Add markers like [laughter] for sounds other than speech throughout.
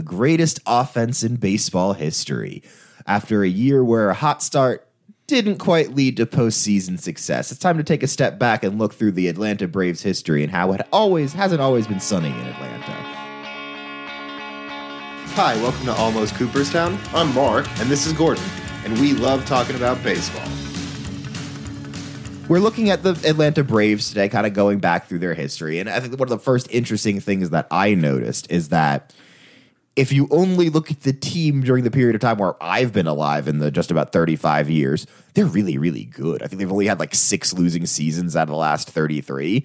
the greatest offense in baseball history. After a year where a hot start didn't quite lead to postseason success, it's time to take a step back and look through the Atlanta Braves history and how it always hasn't always been sunny in Atlanta. Hi, welcome to Almost Cooperstown. I'm Mark, and this is Gordon, and we love talking about baseball. We're looking at the Atlanta Braves today, kind of going back through their history. And I think one of the first interesting things that I noticed is that if you only look at the team during the period of time where I've been alive in the just about 35 years, they're really, really good. I think they've only had like six losing seasons out of the last 33.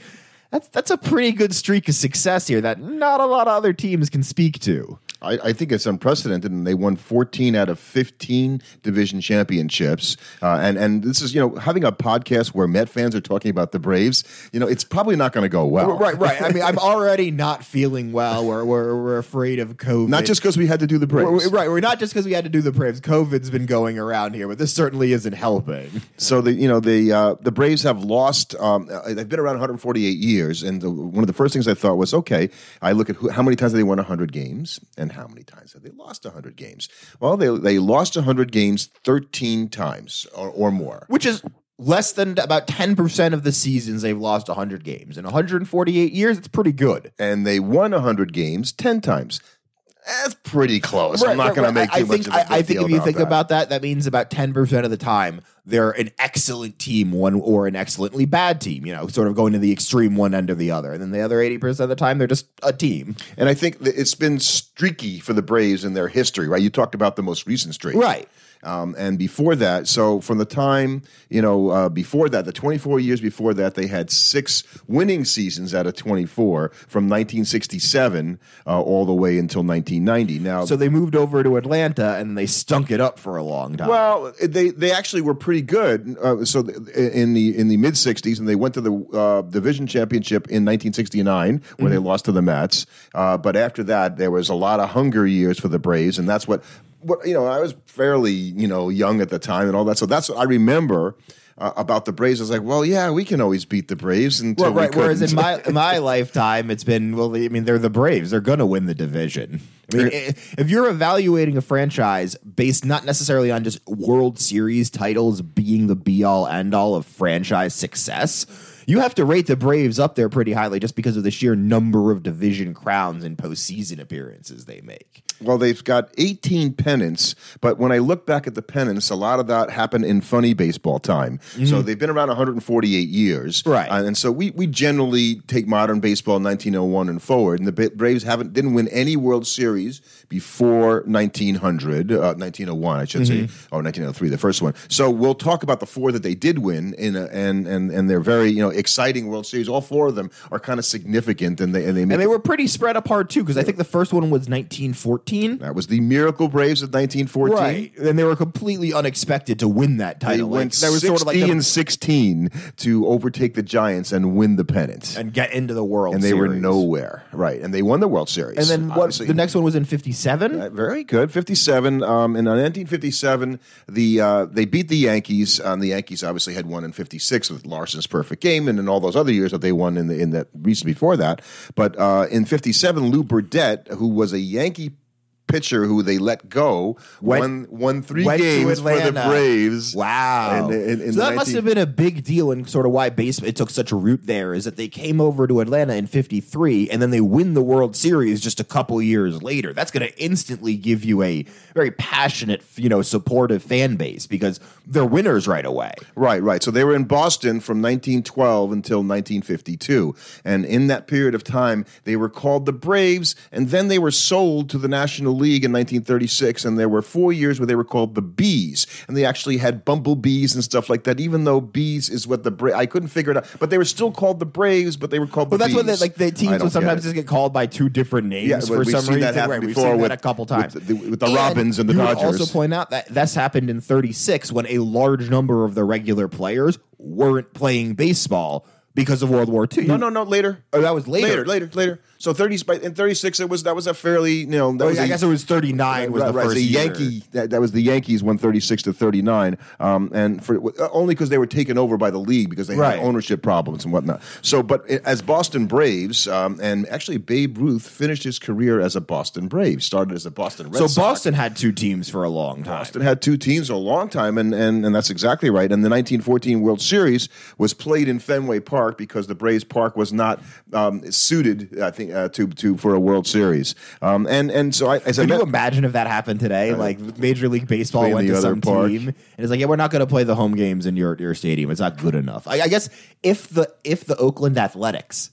That's that's a pretty good streak of success here that not a lot of other teams can speak to. I, I, think it's unprecedented, and they won 14 out of 15 division championships. Uh, and and this is you know having a podcast where Met fans are talking about the Braves. You know, it's probably not going to go well. Right, right. I mean, I'm already not feeling well. We're we're, we're afraid of COVID. Not just because we had to do the Braves. We're, right, we're not just because we had to do the Braves. COVID's been going around here, but this certainly isn't helping. So the you know the uh, the Braves have lost. Um, uh, they've been around 148 years, and the, one of the first things I thought was, okay, I look at who, how many times they won 100 games and how many times have they lost 100 games? Well, they, they lost 100 games 13 times or, or more. Which is less than about 10% of the seasons they've lost 100 games. In 148 years, it's pretty good. And they won 100 games 10 times. That's pretty close. Right, I'm not right, going right. to make too I think, much of I think if you think that. about that, that means about 10% of the time they're an excellent team, one or an excellently bad team, you know, sort of going to the extreme one end or the other. And then the other 80% of the time, they're just a team. And I think it's been streaky for the Braves in their history, right? You talked about the most recent streak. Right. Um, and before that, so from the time, you know, uh, before that, the 24 years before that, they had six winning seasons out of 24 from 1967 uh, all the way until 1990. Now, so they moved over to Atlanta and they stunk it up for a long time. Well, they they actually were pretty good. Uh, so in the in the mid 60s, and they went to the uh, division championship in 1969 where mm-hmm. they lost to the Mets. Uh, but after that, there was a lot of hunger years for the Braves, and that's what what you know, I was fairly you know young at the time and all that. So that's what I remember. Uh, about the Braves, I was like, well, yeah, we can always beat the Braves. Until well, right. Whereas in my in my lifetime, it's been well. I mean, they're the Braves; they're going to win the division. I mean, if you're evaluating a franchise based not necessarily on just World Series titles being the be all end all of franchise success, you have to rate the Braves up there pretty highly just because of the sheer number of division crowns and postseason appearances they make. Well, they've got 18 pennants, but when I look back at the pennants, a lot of that happened in funny baseball time. Mm-hmm. So they've been around 148 years, right? Uh, and so we we generally take modern baseball 1901 and forward, and the Braves haven't didn't win any World Series before 1900, uh, 1901, I should mm-hmm. say, or 1903, the first one. So we'll talk about the four that they did win, in a, and and and they're very you know exciting World Series. All four of them are kind of significant, and they and they and they were pretty spread apart too, because I think the first one was 1914. 1914. That was the Miracle Braves of 1914. Right. And they were completely unexpected to win that title. They went like, was 60 sort of like and 16 to overtake the Giants and win the pennant. And get into the World And they Series. were nowhere. Right. And they won the World Series. And then what, the next one was in 57? Uh, very good. 57. Um, in 1957, the uh, they beat the Yankees. Um, the Yankees obviously had won in 56 with Larsen's perfect game and in all those other years that they won in the in that recent before that. But uh, in 57, Lew Burdette, who was a Yankee pitcher who they let go went, won won three games for the Braves. Wow, in, in, in so that 19- must have been a big deal, and sort of why baseball it took such a root there is that they came over to Atlanta in '53, and then they win the World Series just a couple years later. That's going to instantly give you a very passionate, you know, supportive fan base because they're winners right away. Right, right. So they were in Boston from 1912 until 1952, and in that period of time, they were called the Braves, and then they were sold to the National League in 1936, and there were four years where they were called the Bees, and they actually had bumblebees and stuff like that. Even though bees is what the Bra- I couldn't figure it out, but they were still called the Braves, but they were called. Well, the that's what they, like the teams will sometimes just get called by two different names yeah, for some reason. That right, we've seen with, that a couple times with the, with the and Robins and the you Dodgers. Also, point out that that's happened in 36 when a large number of the regular players weren't playing baseball because of World War II. No, no, no. Later. Oh, that was later. Later, later, later. So thirty in thirty six, it was that was a fairly you know that Oh, was I a- guess it was 39 was right, the right. first the year. Yankee that, that was the Yankees won 36 to 39 um, and for uh, only because they were taken over by the league because they Right. had ownership problems and whatnot so but as Boston Braves um, and actually Babe Ruth finished his career as a Boston Brave started as a Boston Red So Sox. Boston had two teams for a long time. Boston had two teams a long time, and, and, and that's exactly right. And the 1914 World Series was played in Fenway Park because the Braves Park was not um, suited, I think, uh, to to for a World Series. Um, and and so I, as I Can you imagine if that happened today? Like Major League Baseball went to some park. team and it's like, yeah, we're not going to play the home games in your your stadium. It's not good enough. I, I guess if the if the Oakland Athletics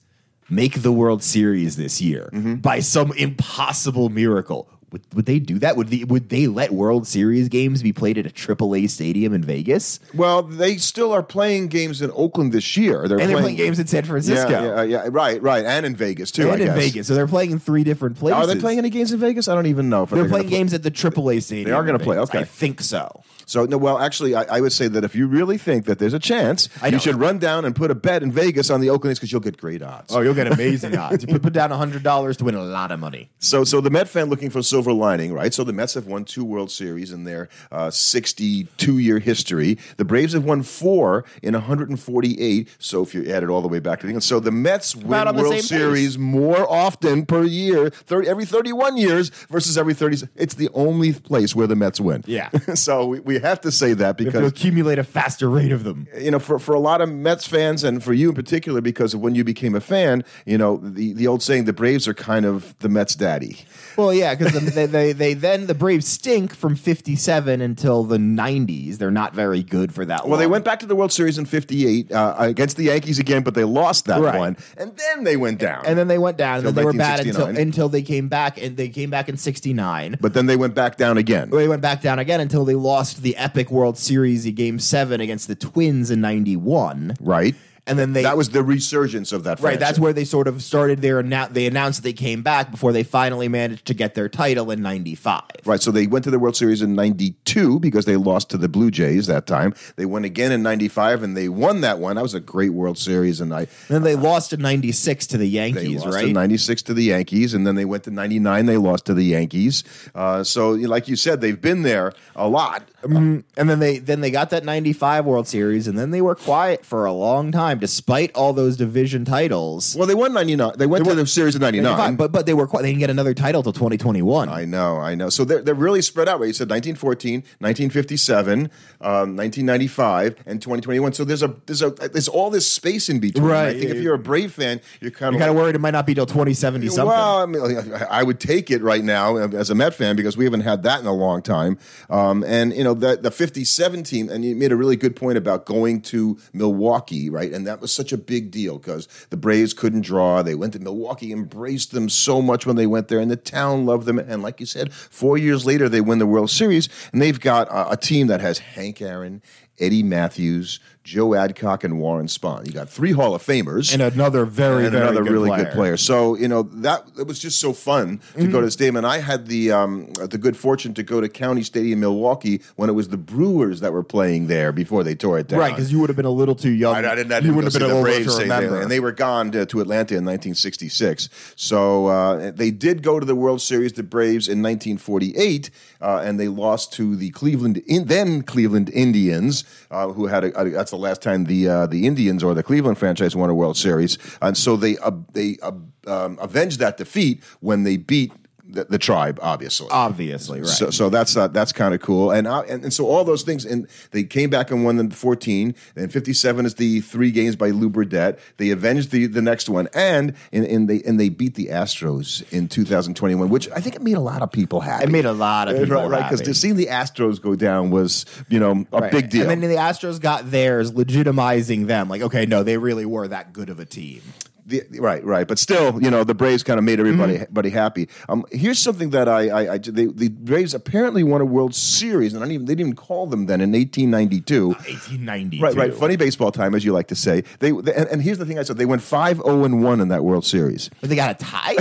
make the World Series this year Mm-hmm. by some impossible miracle. Would, would they do that? Would the, would they let World Series games be played at a AAA stadium in Vegas? well, they still are playing games in Oakland this year. They're And they're playing games in San Francisco Yeah, yeah, yeah, right, right, and in Vegas too. I and in guess. Vegas. So they're playing in three different places. Are they playing any games in Vegas? I don't even know. If They're gonna playing play. games at the AAA stadium. They are gonna play, okay. I think so. So no, well, actually, I, I would say that if you really think that there's a chance, I you should run down and put a bet in Vegas on the Oakland because you'll get great odds. Oh, you'll get amazing [laughs] odds. You put, down hundred dollars to win a lot of money. So, so the Met fan looking for silver lining, right? So the Mets have won two World Series in their uh, 62 year history. The Braves have won four in 148. So if you add it all the way back to the end, so the Mets win About the World same pace. Series more often per year, 30, every 31 years versus every 30. It's the only place where the Mets win. Yeah. [laughs] so we, we have to say that because You have to because accumulate a faster rate of them. you know, for, for a lot of Mets fans and for you in particular, because of when you became a fan, you know, the, the old saying, the Braves are kind of the Mets' daddy. Well, yeah, because they, they they then the Braves stink from '57 until the '90s. They're not very good for that. Well, they went back to the World Series in '58 uh, against the Yankees again, but they lost that Right. one, and then they went down. and then they went down, and then they were bad until until they came back, and they came back in '69. but then they went back down again. They went back down again until they lost the epic World Series Game Seven against the Twins in '91. Right. And then they that was the resurgence of that. Right, that's where they sort of started their annou- they announced that they came back before they finally managed to get their title in 95. Right, so they went to the World Series in '92 because they lost to the Blue Jays that time. They won again in '95, and they won that one. That was a great World Series, and I And then they lost in 96 to the They Yankees, lost right? in '96 to the Yankees, and then they went to '99. They lost to the Yankees. Uh, so, like you said, they've been there a lot. and then they then they got that 95 World Series and then they were quiet for a long time despite all those division titles. Well, they won '99. They went to the series in '99. But but they were. They didn't get another title till 2021. I know, I know. So they're, they're really spread out. Right? You said 1914, 1957, um, 1995, and 2021. So there's a there's a there's all this space in between. Right. I think if you're a Brave fan, you're kind of kind of worried it might not be till 2070 something. Well, I, mean, I would take it right now as a Met fan because we haven't had that in a long time. Um, and you know the the '57 team, and you made a really good point about going to Milwaukee, right? And that was such a big deal because the Braves couldn't draw. They went to Milwaukee, embraced them so much when they went there, and the town loved them. And like you said, four years later they win the World Series, and they've got a, a team that has Hank Aaron. Eddie Mathews, Joe Adcock, and Warren Spahn. You got three Hall of Famers and another very and very another good really player. good player. So you know that it was just so fun to Mm-hmm. go to the stadium, and I had the um, the good fortune to go to County Stadium, Milwaukee, when it was the Brewers that were playing there before they tore it down. Right, because you would have been a little too young. I, I didn't. I you didn't would have been a little Braves to remember. and they were gone to, to Atlanta in 1966. So uh, they did go to the World Series, the Braves, in 1948, uh, and they lost to the Cleveland, in, then Cleveland Indians, uh, who had a, a- that's the last time the uh, the Indians or the Cleveland franchise won a World Series, and so they uh, they uh, um, avenged that defeat when they beat. The, the tribe, obviously, Obviously, right. so, so that's uh, that's kind of cool, and, uh, and and so all those things, and they came back and won the fourteen, and fifty seven is the three games by Lew Burdette. They avenged the, the next one, and and, and they and they beat the Astros in two thousand twenty one, which I think it made a lot of people happy. It made a lot of people right, right, because happy. seeing the Astros go down was you know a Right. big deal. And then the Astros got theirs, legitimizing them. Like, okay, no, they really were that good of a team. The, right, right, but still, you know, the Braves kind of made everybody Mm-hmm. happy. Um, here's something that I, I, I they, the Braves apparently won a World Series, and I didn't even, they didn't even call them then in 1892. 1890. Right, right. Funny baseball time, as you like to say. They, they and, and here's the thing: I said they went five zero and one in that World Series. But they got a tie?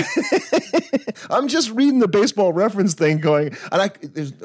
[laughs] I'm just reading the baseball reference thing, going, and I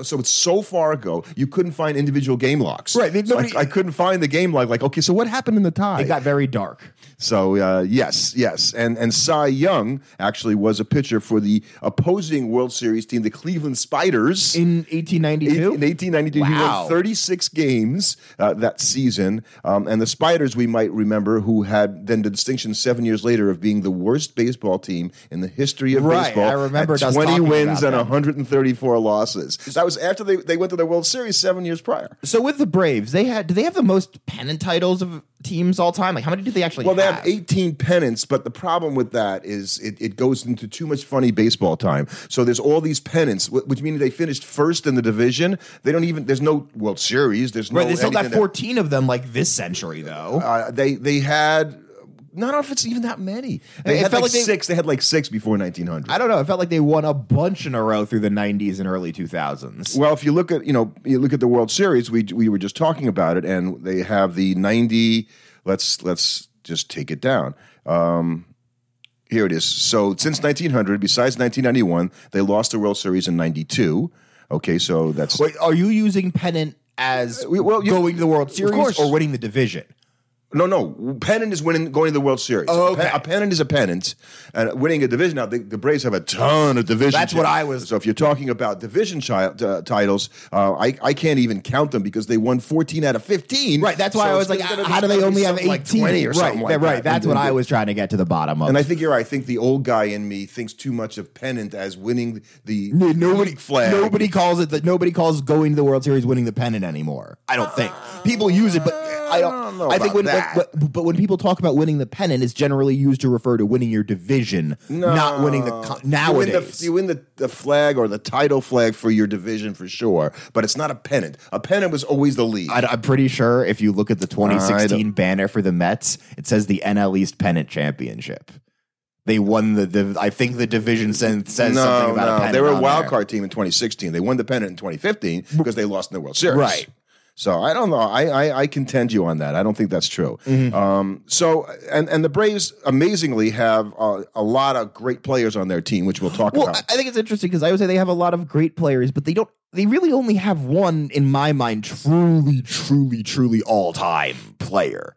so it's so far ago you couldn't find individual game logs. Right, they- So I- I, couldn't find the game log. Like, okay, so what happened in the tie? it got very dark. so uh, yes, Yes, yes, and and Cy Young actually was a pitcher for the opposing World Series team, the Cleveland Spiders. In 1892? In 1892, he won 36 games uh, that season. Um, and the Spiders, we might remember, who had then the distinction seven years later of being the worst baseball team in the history of Right, baseball. I remember at 20 wins and that. 134 losses. That was after they, they went to the World Series seven years prior. So with the Braves, they had do they have the most pennant titles of teams all time? Like how many do they actually Well, they have? have 18 pennants, but the problem with that is it, it goes into too much funny baseball time. So there's all these pennants, which means they finished first in the division. They don't even, there's no World Series. There's no. Right, they still got anything that- 14 of them like this century though. Uh, they they had. Not know if it's even that many. They It had felt like, like they- six. They had like six before 1900. I don't know. It felt like they won a bunch in a row through the 90s and early 2000s. Well, if you look at you know you look at the World Series, we we were just talking about it, and they have the ninety. Let's let's just take it down. Um, here it is. So since nineteen hundred, besides nineteen ninety one, they lost the World Series in ninety two. Okay, so that's Wait, are you using pennant as we- well, you- going to the World Series course. or winning the division? No no pennant is winning going to the World Series. Oh, A okay. a, pennant is a pennant, and winning a division. Now the, the Braves have a ton of division. That's what. I was- So if you're talking about division chi- uh, titles, uh, I I can't even count them because they won fourteen out of fifteen. Right, that's why So I was like, how do they only have 18? like 20 or right, something like right. that. That's And- what I was trying to get to the bottom of. And I think you're right. I think the old guy in me thinks too much of pennant as winning the No- nobody flag. Nobody calls it that. Nobody calls going to the World Series winning the pennant anymore. I don't think people use it, but I don't. I don't know I think when, that. when- but when people talk about winning the pennant, it's generally used to refer to winning your division, not winning the co- nowadays. You win, the, you win the, the flag or the title flag for your division for sure, but it's not a pennant. A pennant was always the lead. I, am pretty sure if you look at the 2016 banner for the Mets, it says the NL East pennant championship. They won the. the I think the division says, says something no, about a no, they were a wild there. card team in 2016. They won the pennant in 2015 because they lost in the World Series. Right. So I don't know. I, I, I contend you on that. I don't think that's true. Mm-hmm. Um, so and and the Braves amazingly have uh, a lot of great players on their team, which we'll talk Well, about. I think it's interesting because I would say they have a lot of great players, but they don't. They really only have one, in my mind, truly, truly, truly all time player.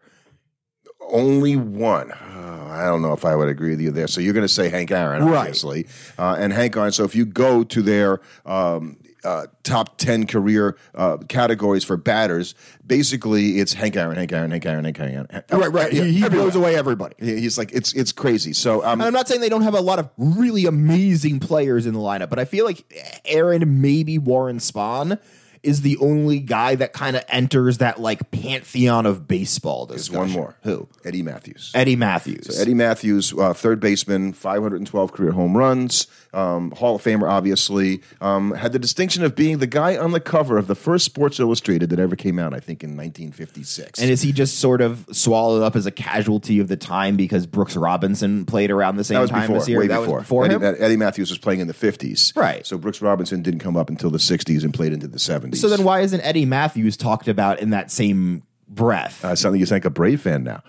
Only one. Oh, [sighs] I don't know if I would agree with you there. So you're going to say Hank Aaron, Right. obviously, uh, and Hank Aaron. So if you go to their um, uh, top ten career uh, categories for batters, basically it's Hank Aaron, Hank Aaron, Hank Aaron, Hank Aaron. Right, right. Yeah, he he blows away everybody. He's like it's it's crazy. So um, I'm not saying they don't have a lot of really amazing players in the lineup, but I feel like Aaron, maybe Warren Spahn, is the only guy that kind of enters that like pantheon of baseball. there's one more. Who? Eddie Mathews. Eddie Mathews. Eddie Mathews, uh, third baseman, 512 career home runs, um, Hall of Famer, obviously. Um, had the distinction of being the guy on the cover of the first Sports Illustrated that ever came out, I think, in 1956. And is he just sort of swallowed up as a casualty of the time because Brooks Robinson played around the same that was time before, this year? way that before. was before Eddie, him. Eddie Mathews was playing in the 50s. Right. So Brooks Robinson didn't come up until the 60s and played into the 70s. So then, why isn't Eddie Mathews talked about in that same breath? Uh, something you think a Brave fan now.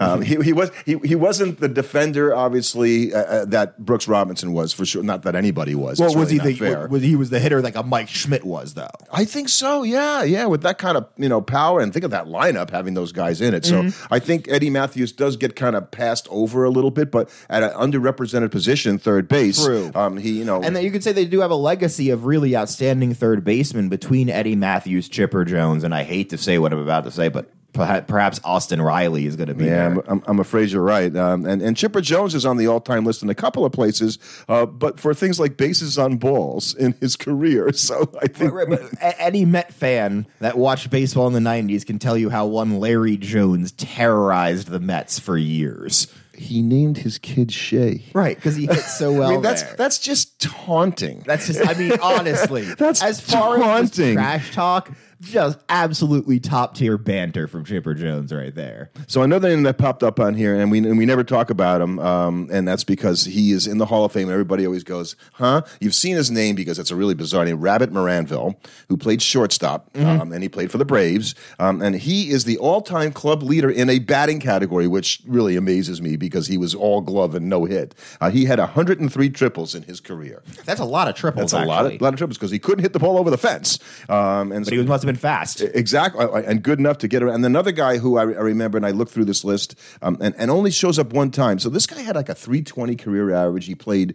Um, he, he was he, he wasn't the defender, obviously, uh, uh, that Brooks Robinson was for sure. Not that anybody was. well, It's was really he the fair. was he was the hitter like a Mike Schmidt was though? I think so. Yeah, yeah. With that kind of you know power, and think of that lineup having those guys in it. So Mm-hmm. I think Eddie Mathews does get kind of passed over a little bit, but at an underrepresented position, third base. True. Um, he you know And then you could say they do have a legacy of really outstanding third basemen between Eddie Mathews, Chipper Jones, and I hate to say what I'm about to say, but perhaps Austin Riley is going to be Yeah, there. I'm, I'm, afraid you're right. Um, and, and Chipper Jones is on the all time list in a couple of places, uh, but for things like bases on balls in his career. [laughs] So I think. Right, but any Met fan that watched baseball in the '90s can tell you how one Larry Jones terrorized the Mets for years. He named his kid Shea. Right, because he hit so well. [laughs] I mean, that's there. that's just taunting. That's just. I mean, [laughs] honestly, That's as far as taunting. trash talk. Just absolutely top tier banter from Chipper Jones right there. So another name that popped up on here, and we and we never talk about him, um, and that's because he is in the Hall of Fame. And everybody always goes, "Huh?" You've seen his name because it's a really bizarre name, Rabbit Maranville, who played shortstop, Mm-hmm. um, and he played for the Braves, um, and he is the all-time club leader in a batting category, which really amazes me because he was all glove and no hit. Uh, he had 103 triples in his career. That's a lot of triples. That's a lot actually. of, lot of triples because he couldn't hit the ball over the fence, um, and But he must have been fast. Exactly, and good enough to get around. And another guy who I, I remember, and I looked through this list, um, and, and only shows up one time. So this guy had like a 320 career average. He played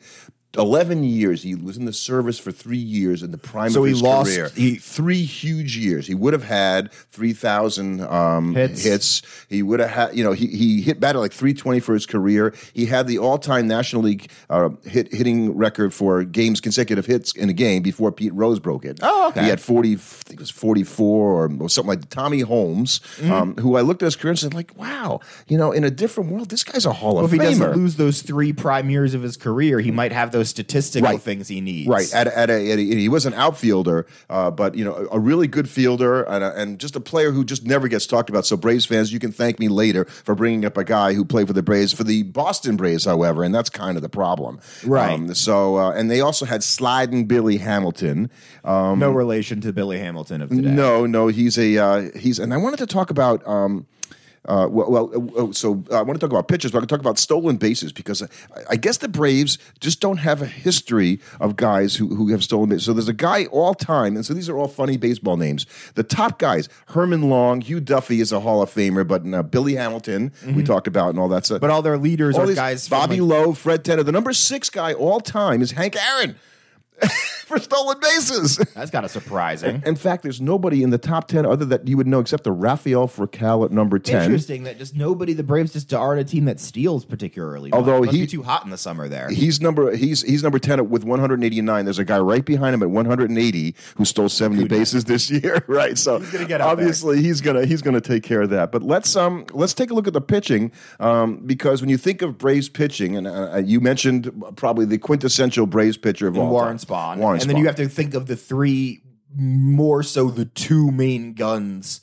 11 years. He was in the service for three years in the prime So of he lost- career. he- three huge years. He would have had 3,000 um, Hits. hits. He would have had, you know, he, he hit batted like 320 for his career. He had the all time National League uh, hit hitting record for games, consecutive hits in a game before Pete Rose broke it. Oh, okay. He had 40, I think it was 44 or, something like that. Tommy Holmes, Mm-hmm. um, who I looked at his career and said, like, wow, you know, in a different world, this guy's a Hall Well, of if he Famer. doesn't lose those three prime years of his career, he might have those statistical Right. things he needs. Right, at, at, a, at a, he was an outfielder, uh, but you know, a, really good fielder and, a, and just a player who just never gets talked about. So, Braves fans, you can thank me later for bringing up a guy who played for the Braves for the Boston Braves, however, and that's kind of the problem. Right. so, uh, and they also had sliding Billy Hamilton. Um, no relation to Billy Hamilton of today. no, no, he's a uh, he's, and I wanted to talk about. Um, uh, well, well uh, uh, so I want to talk about pitchers, but I can talk about stolen bases because I, I guess the Braves just don't have a history of guys who, who have stolen bases. So there's a guy all time, and so these are all funny baseball names. The top guys: Herman Long, Hugh Duffy is a Hall of Famer, but uh, Billy Hamilton we talked about and all that stuff. Mm-hmm. But all their leaders all are these- guys. Bobby like- Lowe, Fred Tenney. The number six guy all time is Hank Aaron [laughs] for stolen bases. that's kind of surprising. In fact, there's nobody in the top 10 other that you would know except the Rafael Furcal at number 10. Interesting that just nobody. The Braves just aren't a team that steals particularly. much. Although be he- too hot in the summer there. He's number he's he's number 10 with 189. There's a guy right behind him at 180 who stole 70 bases this year, [laughs] right? So he's up there. obviously he's going to he's going to take care of that. But let's um let's take a look at the pitching um because when you think of Braves pitching and uh, you mentioned probably the quintessential Braves pitcher of all Warren time, Spahn. Warren and then you have to think of the three, more so the two main guns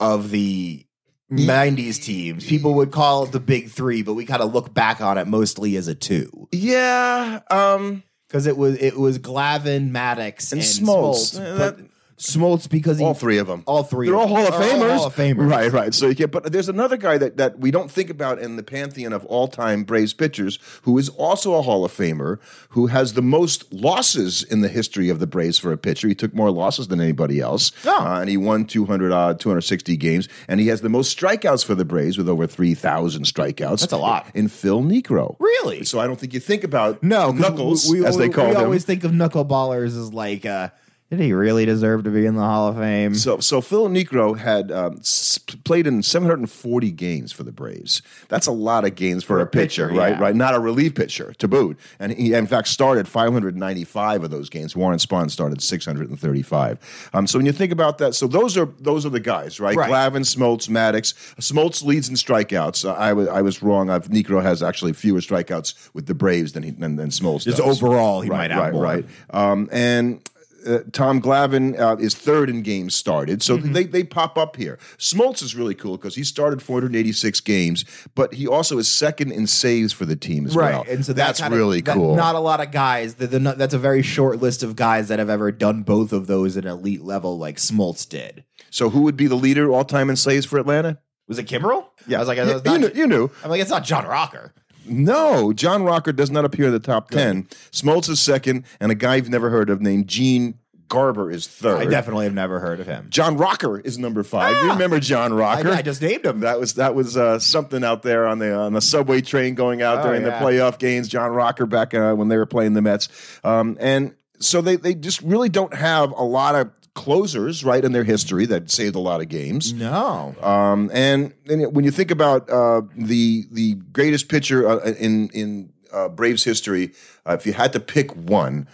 of the 90s teams. People would call it the big three, but we kind of look back on it mostly as a two. Yeah, um Because it was it was Glavine, Maddux, and, And Smoltz. Smoltz. But that- Smoltz because he, all three of them. all three, They're all Hall of are all Famers. Hall of Famers. Right, right. So you get, but there's another guy that, that we don't think about in the pantheon of all time Braves pitchers who is also a Hall of Famer, who has the most losses in the history of the Braves for a pitcher. He took more losses than anybody else, Oh. uh, and he won 200 odd, 260 games, and he has the most strikeouts for the Braves with over 3,000 strikeouts. That's a lot. in Phil Niekro. Really? So I don't think you think about no Knuckles we, we, as they we, call we always think of knuckleballers as like, uh, did he really deserve to be in the Hall of Fame? So, so Phil Niekro had um, s- played in 740 games for the Braves. That's a lot of games for, a pitcher, pitcher, right? yeah. Right, not a relief pitcher to boot. And he, in fact, started 595 of those games. Warren Spahn started 635. Um, so when you think about that, so those are those are the guys, right? Right. Glavine, Smoltz, Maddux. Smoltz leads in strikeouts. Uh, I was I was wrong. I've, Niekro has actually fewer strikeouts with the Braves than he than, than Smoltz. Just does. overall, he right, might have right, more. right. Um, and uh, Tom Glavine uh, is third in games started, so Mm-hmm. they they pop up here. Smoltz is really cool because he started 486 games, but he also is second in saves for the team as right, well. and so that that's really that- cool. Not a lot of guys. The, the, that's a very short list of guys that have ever done both of those at an elite level, like Smoltz did. so who would be the leader all time in saves for Atlanta? Was it Kimbrel? Yeah, I was like, you, that's not, you knew, you knew. I'm like, it's not John Rocker. No, John Rocker does not appear in the top ten. Smoltz is second, and a guy you've never heard of named Gene Garber is third. I definitely have never heard of him. John Rocker is number five. You Ah! remember John I, Rocker? I just named him. That was that was uh, something out there on the on the subway train going out Oh, during yeah. the playoff games. John Rocker back uh, when they were playing the Mets, um, and so they they just really don't have a lot of closers right in their history that saved a lot of games. No. Um, and, and when you think about uh, the the greatest pitcher uh, in in uh, Braves history, uh, if you had to pick one,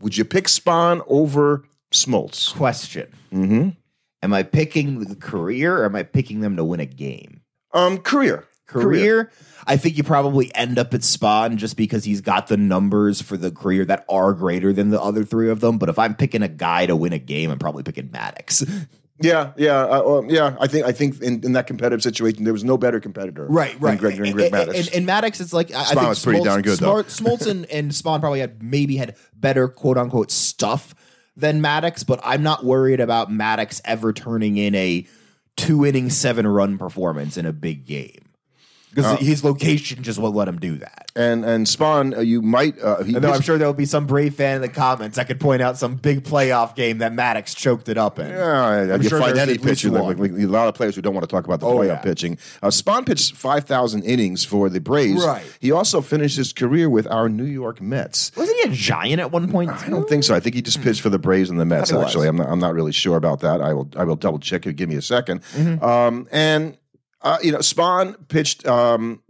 would you pick Spahn over Smoltz? Question. Mm-hmm. Am I picking the career or am I picking them to win a game? Um, career. Career, I think you probably end up at Spahn just because he's got the numbers for the career that are greater than the other three of them. But if I'm picking a guy to win a game, I'm probably picking Maddux. [laughs] Yeah, yeah, uh, um, yeah. I think I think in, in that competitive situation, there was no better competitor, Right, right. Than Greg, than and, Greg and- And, and Maddux, it's like I, I think was pretty darn good, though. Smart- Smoltz and, and Spahn probably had maybe had better quote unquote stuff than Maddux, but I'm not worried about Maddux ever turning in a two inning seven run performance in a big game. Because his location just won't let him do that. And and Spahn, uh, you might. Uh, he Although I'm sure there'll be some brave fan in the comments that could point out some big playoff game that Maddux choked it up in. Yeah, I'm you sure find any pitcher. Like, like, a lot of players who don't want to talk about the Oh, playoff yeah. pitching. Uh, Spahn pitched five thousand innings for the Braves. Right. He also finished his career with our New York Mets. Wasn't he a giant at one point? I don't think so. I think he just pitched for the Braves and the Mets. Thought he was. Actually, I'm not. I'm not really sure about that. I will. I will double check it. Give me a 2nd Um, and uh, you know, Spahn pitched. Um,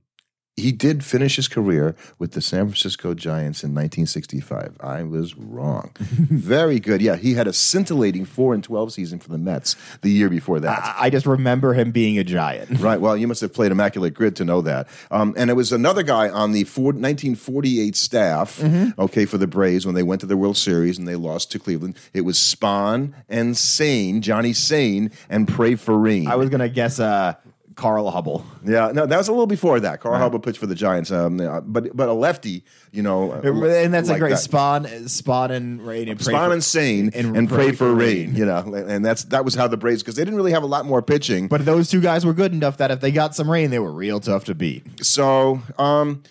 he did finish his career with the San Francisco Giants in 1965. I was wrong. [laughs] Very good. Yeah, he had a scintillating four and 12 season for the Mets the year before that. I I just remember him being a giant. [laughs] Right. Well, you must have played Immaculate Grid to know that. Um, and it was another guy on the four, 1948 staff, Mm-hmm. okay, for the Braves when they went to the World Series and they lost to Cleveland. It was Spahn and Sain, Johnny Sain, and Pray Farine. I was gonna guess uh, Carl Hubbell. yeah, no, that was a little before that. Carl Hubbell pitched for the Giants, um, but but a lefty, you know, And that's like a great that. Spahn, Spahn and rain and pray Spahn for- and Sain and and, pray pray, for for rain. rain, you know, and that's that was how the Braves because they didn't really have a lot more pitching. But those two guys were good enough that if they got some rain, they were real tough to beat. So um,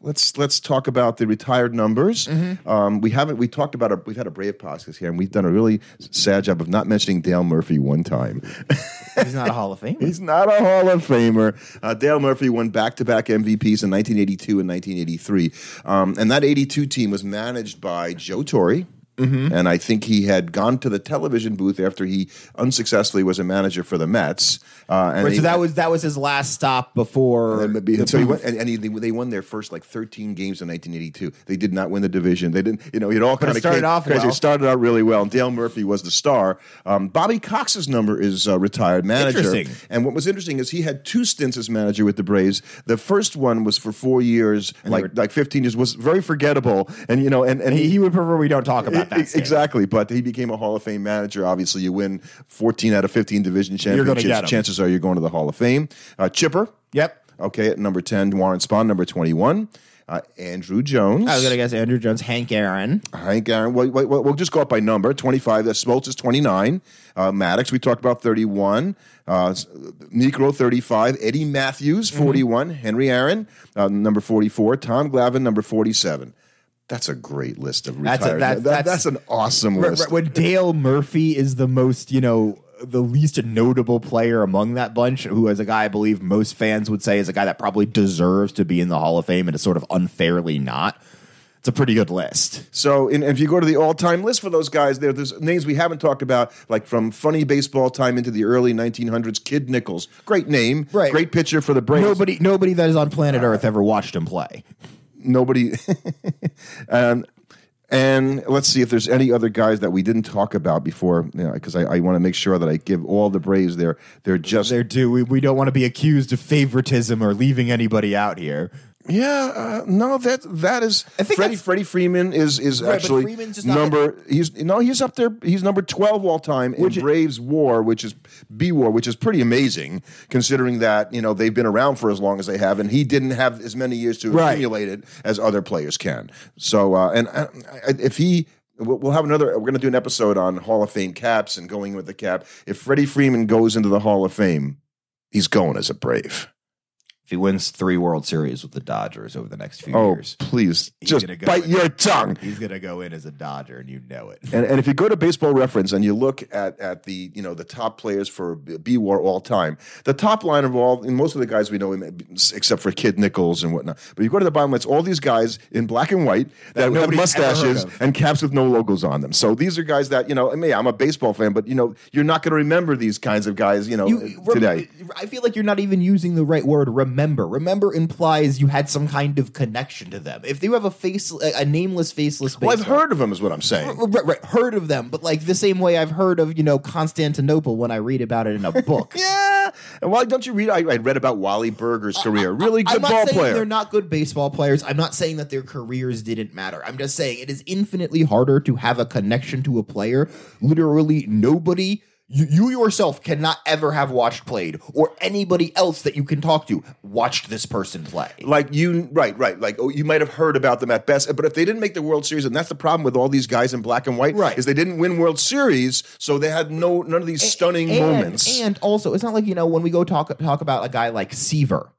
let's let's talk about the retired numbers. Mm-hmm. Um, we haven't we talked about a, we've had a brave podcast here, and we've done a really sad job of not mentioning Dale Murphy one time. [laughs] He's not a Hall of Famer. He's not a Hall of Famer. Uh, Dale Murphy won back to back MVPs in 1982 and 1983, um, and that 82 team was managed by Joe Torre. Mm-hmm. And I think he had gone to the television booth after he unsuccessfully was a manager for the Mets. Uh, and Right, he- so that was that was his last stop before. and, and so he went, and, and he, they, they won their first like 13 games in 1982. They did not win the division. They didn't, you know, it all kind of started came off well. It started out really well. And Dale Murphy was the star. Um, Bobby Cox's number is uh, retired manager. Interesting. And what was interesting is he had two stints as manager with the Braves. The first one was for four years, like were- like 15 years, was very forgettable. And you know, and and he, he would prefer we don't talk about that. Exactly, but he became a Hall of Fame manager. Obviously, you win 14 out of 15 division championships. Chances are you're going to the Hall of Fame. Uh, Chipper, Yep. Okay, at number 10, Warren Spahn. Number 21, uh, Andruw Jones. I was gonna guess Andruw Jones, Hank Aaron. Hank Aaron. We'll just go up by number. 25, that's Smoltz is 29. Uh, Maddux, we talked about 31. Uh, Niekro, 35. Eddie Mathews, Mm-hmm. 41. Henry Aaron, uh, number 44. Tom Glavine, number 47. That's a great list of That's a- retired. that- that- that's- that's an awesome list. right, when Dale Murphy is the most, you know, the least notable player among that bunch, who is a guy I believe most fans would say is a guy that probably deserves to be in the Hall of Fame and is sort of unfairly not. It's a pretty good list. So, and if you go to the all-time list for those guys, there, there's names we haven't talked about, like from funny baseball time into the early 1900s. Kid Nichols, great name, Right. Great pitcher for the Braves. Nobody, nobody that is on planet Earth ever watched him play. Nobody. [laughs] and and let's see if there's any other guys that we didn't talk about before, because I, I want to make sure that I give all the Braves their their just They're due. We, we don't want to be accused of favoritism or leaving anybody out here. Yeah, uh, no, that that is. I think Freddie that's- Freddie Freeman is is Right, but actually Freeman's just not- number. He's no, he's up there. He's number twelve all time in Braves WAR, which is B WAR, which is pretty amazing considering that you know they've been around for as long as they have, and he didn't have as many years to Right. accumulate it as other players can. So, uh, and uh, if he. We'll we'll have another. We're going to do an episode on Hall of Fame caps and going with the cap. If Freddie Freeman goes into the Hall of Fame, he's going as a Brave. If he wins three World Series with the Dodgers over the next few Oh, years, please, just go bite in- your tongue. He's gonna go in as a Dodger, and you know it. And, and if you go to Baseball Reference and you look at, at the you know the top players for B War all time, the top line of all, and most of the guys we know, except for Kid Nichols and whatnot. But you go to the bottom, it's all these guys in black and white that, have ever heard mustaches and caps with no logos on them. So these are guys that you know. I mean, I'm a baseball fan, but you know, you're not going to remember these kinds of guys. You know, You- today. I feel like you're not even using the right word. Remember, remember Remember implies you had some kind of connection to them. If you have a face, a nameless, faceless, Well, I've heard of them, is what I'm saying. Right, right, heard of them, but like the same way I've heard of you know Constantinople when I read about it in a [laughs] book. Yeah. And why don't you read? I, I read about Wally Berger's career. Really good I'm not ball saying player. they're not good baseball players. I'm not saying that their careers didn't matter. I'm just saying it is infinitely harder to have a connection to a player. Literally, nobody. You, you yourself cannot ever have watched played, or anybody else that you can talk to watched this person play. like you right right like oh you might have heard about them at best but if they didn't make the world series and that's the problem with all these guys in black and white Right. is they didn't win world series so they had no none of these stunning and, moments And also, it's not like you know when we go talk talk about a guy like Seaver.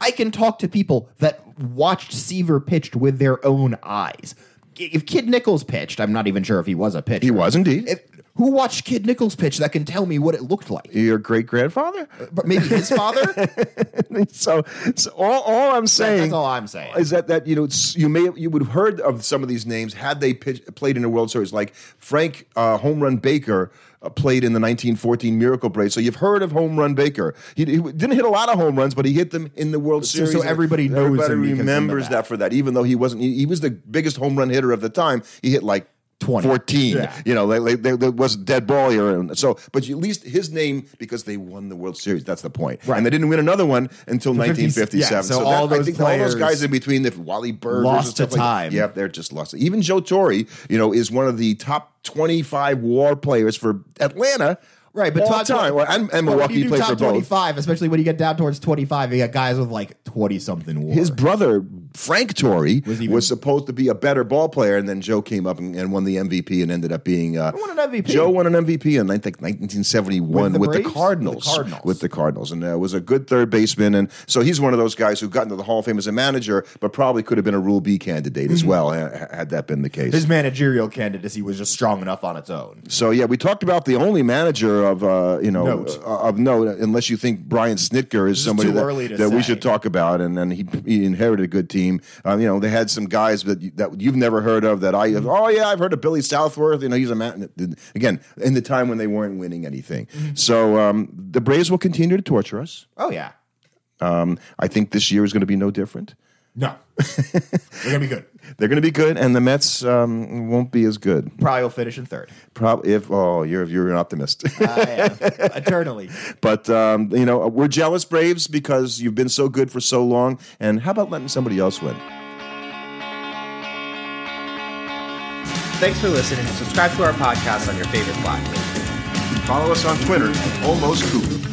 I can talk to people that watched Seaver pitched with their own eyes. If Kid Nichols pitched, I'm not even sure if he was a pitcher. He was indeed. If, who watched Kid Nichols pitch that can tell me what it looked like? Your great grandfather. But maybe his father. [laughs] so, so all, all I'm saying That's all I'm saying. is that that you know you may you would have heard of some of these names had they pitch, played in a World Series, like Frank uh, Home Run Baker. Uh, played in the 1914 Miracle Parade, so you've heard of Home Run Baker. He, he didn't hit a lot of home runs, but he hit them in the World So- Series. so everybody knows everybody remembers that. that for that. Even though he wasn't, he, he was the biggest home run hitter of the time. He hit like 20. 14. Yeah. You know, like, like, there, was a dead ball here. And so, but at least his name because they won the World Series. That's the point. Right. And they didn't win another one until 1957. yeah, so that- all I those think all those guys in between, the Wally Bird, lost to time. yeah, they're just lost. Even Joe Torre, you know, is one of the top 25 WAR players for Atlanta. Right, but all top time. Well, and, and Milwaukee you played top for both. 25, especially when you get down towards 25, you got guys with like 20 something war. His brother Frank Torre was, Was supposed to be a better ball player, and then Joe came up and, and won the MVP and ended up being. Uh, won an MVP? Joe won an MVP in I think 1971 With with the the, Cardinals. The Cardinals. With the Cardinals, and uh, was a good third baseman, and so he's one of those guys who got into the Hall of Fame as a manager, but probably could have been a Rule B candidate as well had that been the case. His managerial candidacy was just strong enough on its own. So yeah, we talked about the only manager of uh, you know Note. uh, of note, unless you think Brian Snitker is is somebody too that, that we should talk about, and then he, he inherited a good team. Um, you know, they had some guys that you- that you've never heard of that I oh yeah I've heard of Billy Southworth. You know, he's a man again in the time when they weren't winning anything. Mm-hmm. So um, the Braves will continue to torture us. Oh, yeah. Um, I think this year is going to be no different. No. [laughs] They're going to be good. They're going to be good, and the Mets um, won't be as good. Probably will finish in third. Probably if oh you're you're an optimist. I am. [laughs] Eternally. But um, you know, we're jealous, Braves, because you've been so good for so long. And how about letting somebody else win? Thanks for listening. Subscribe to our podcast on your favorite platform. Follow us on Twitter at Almost Coop.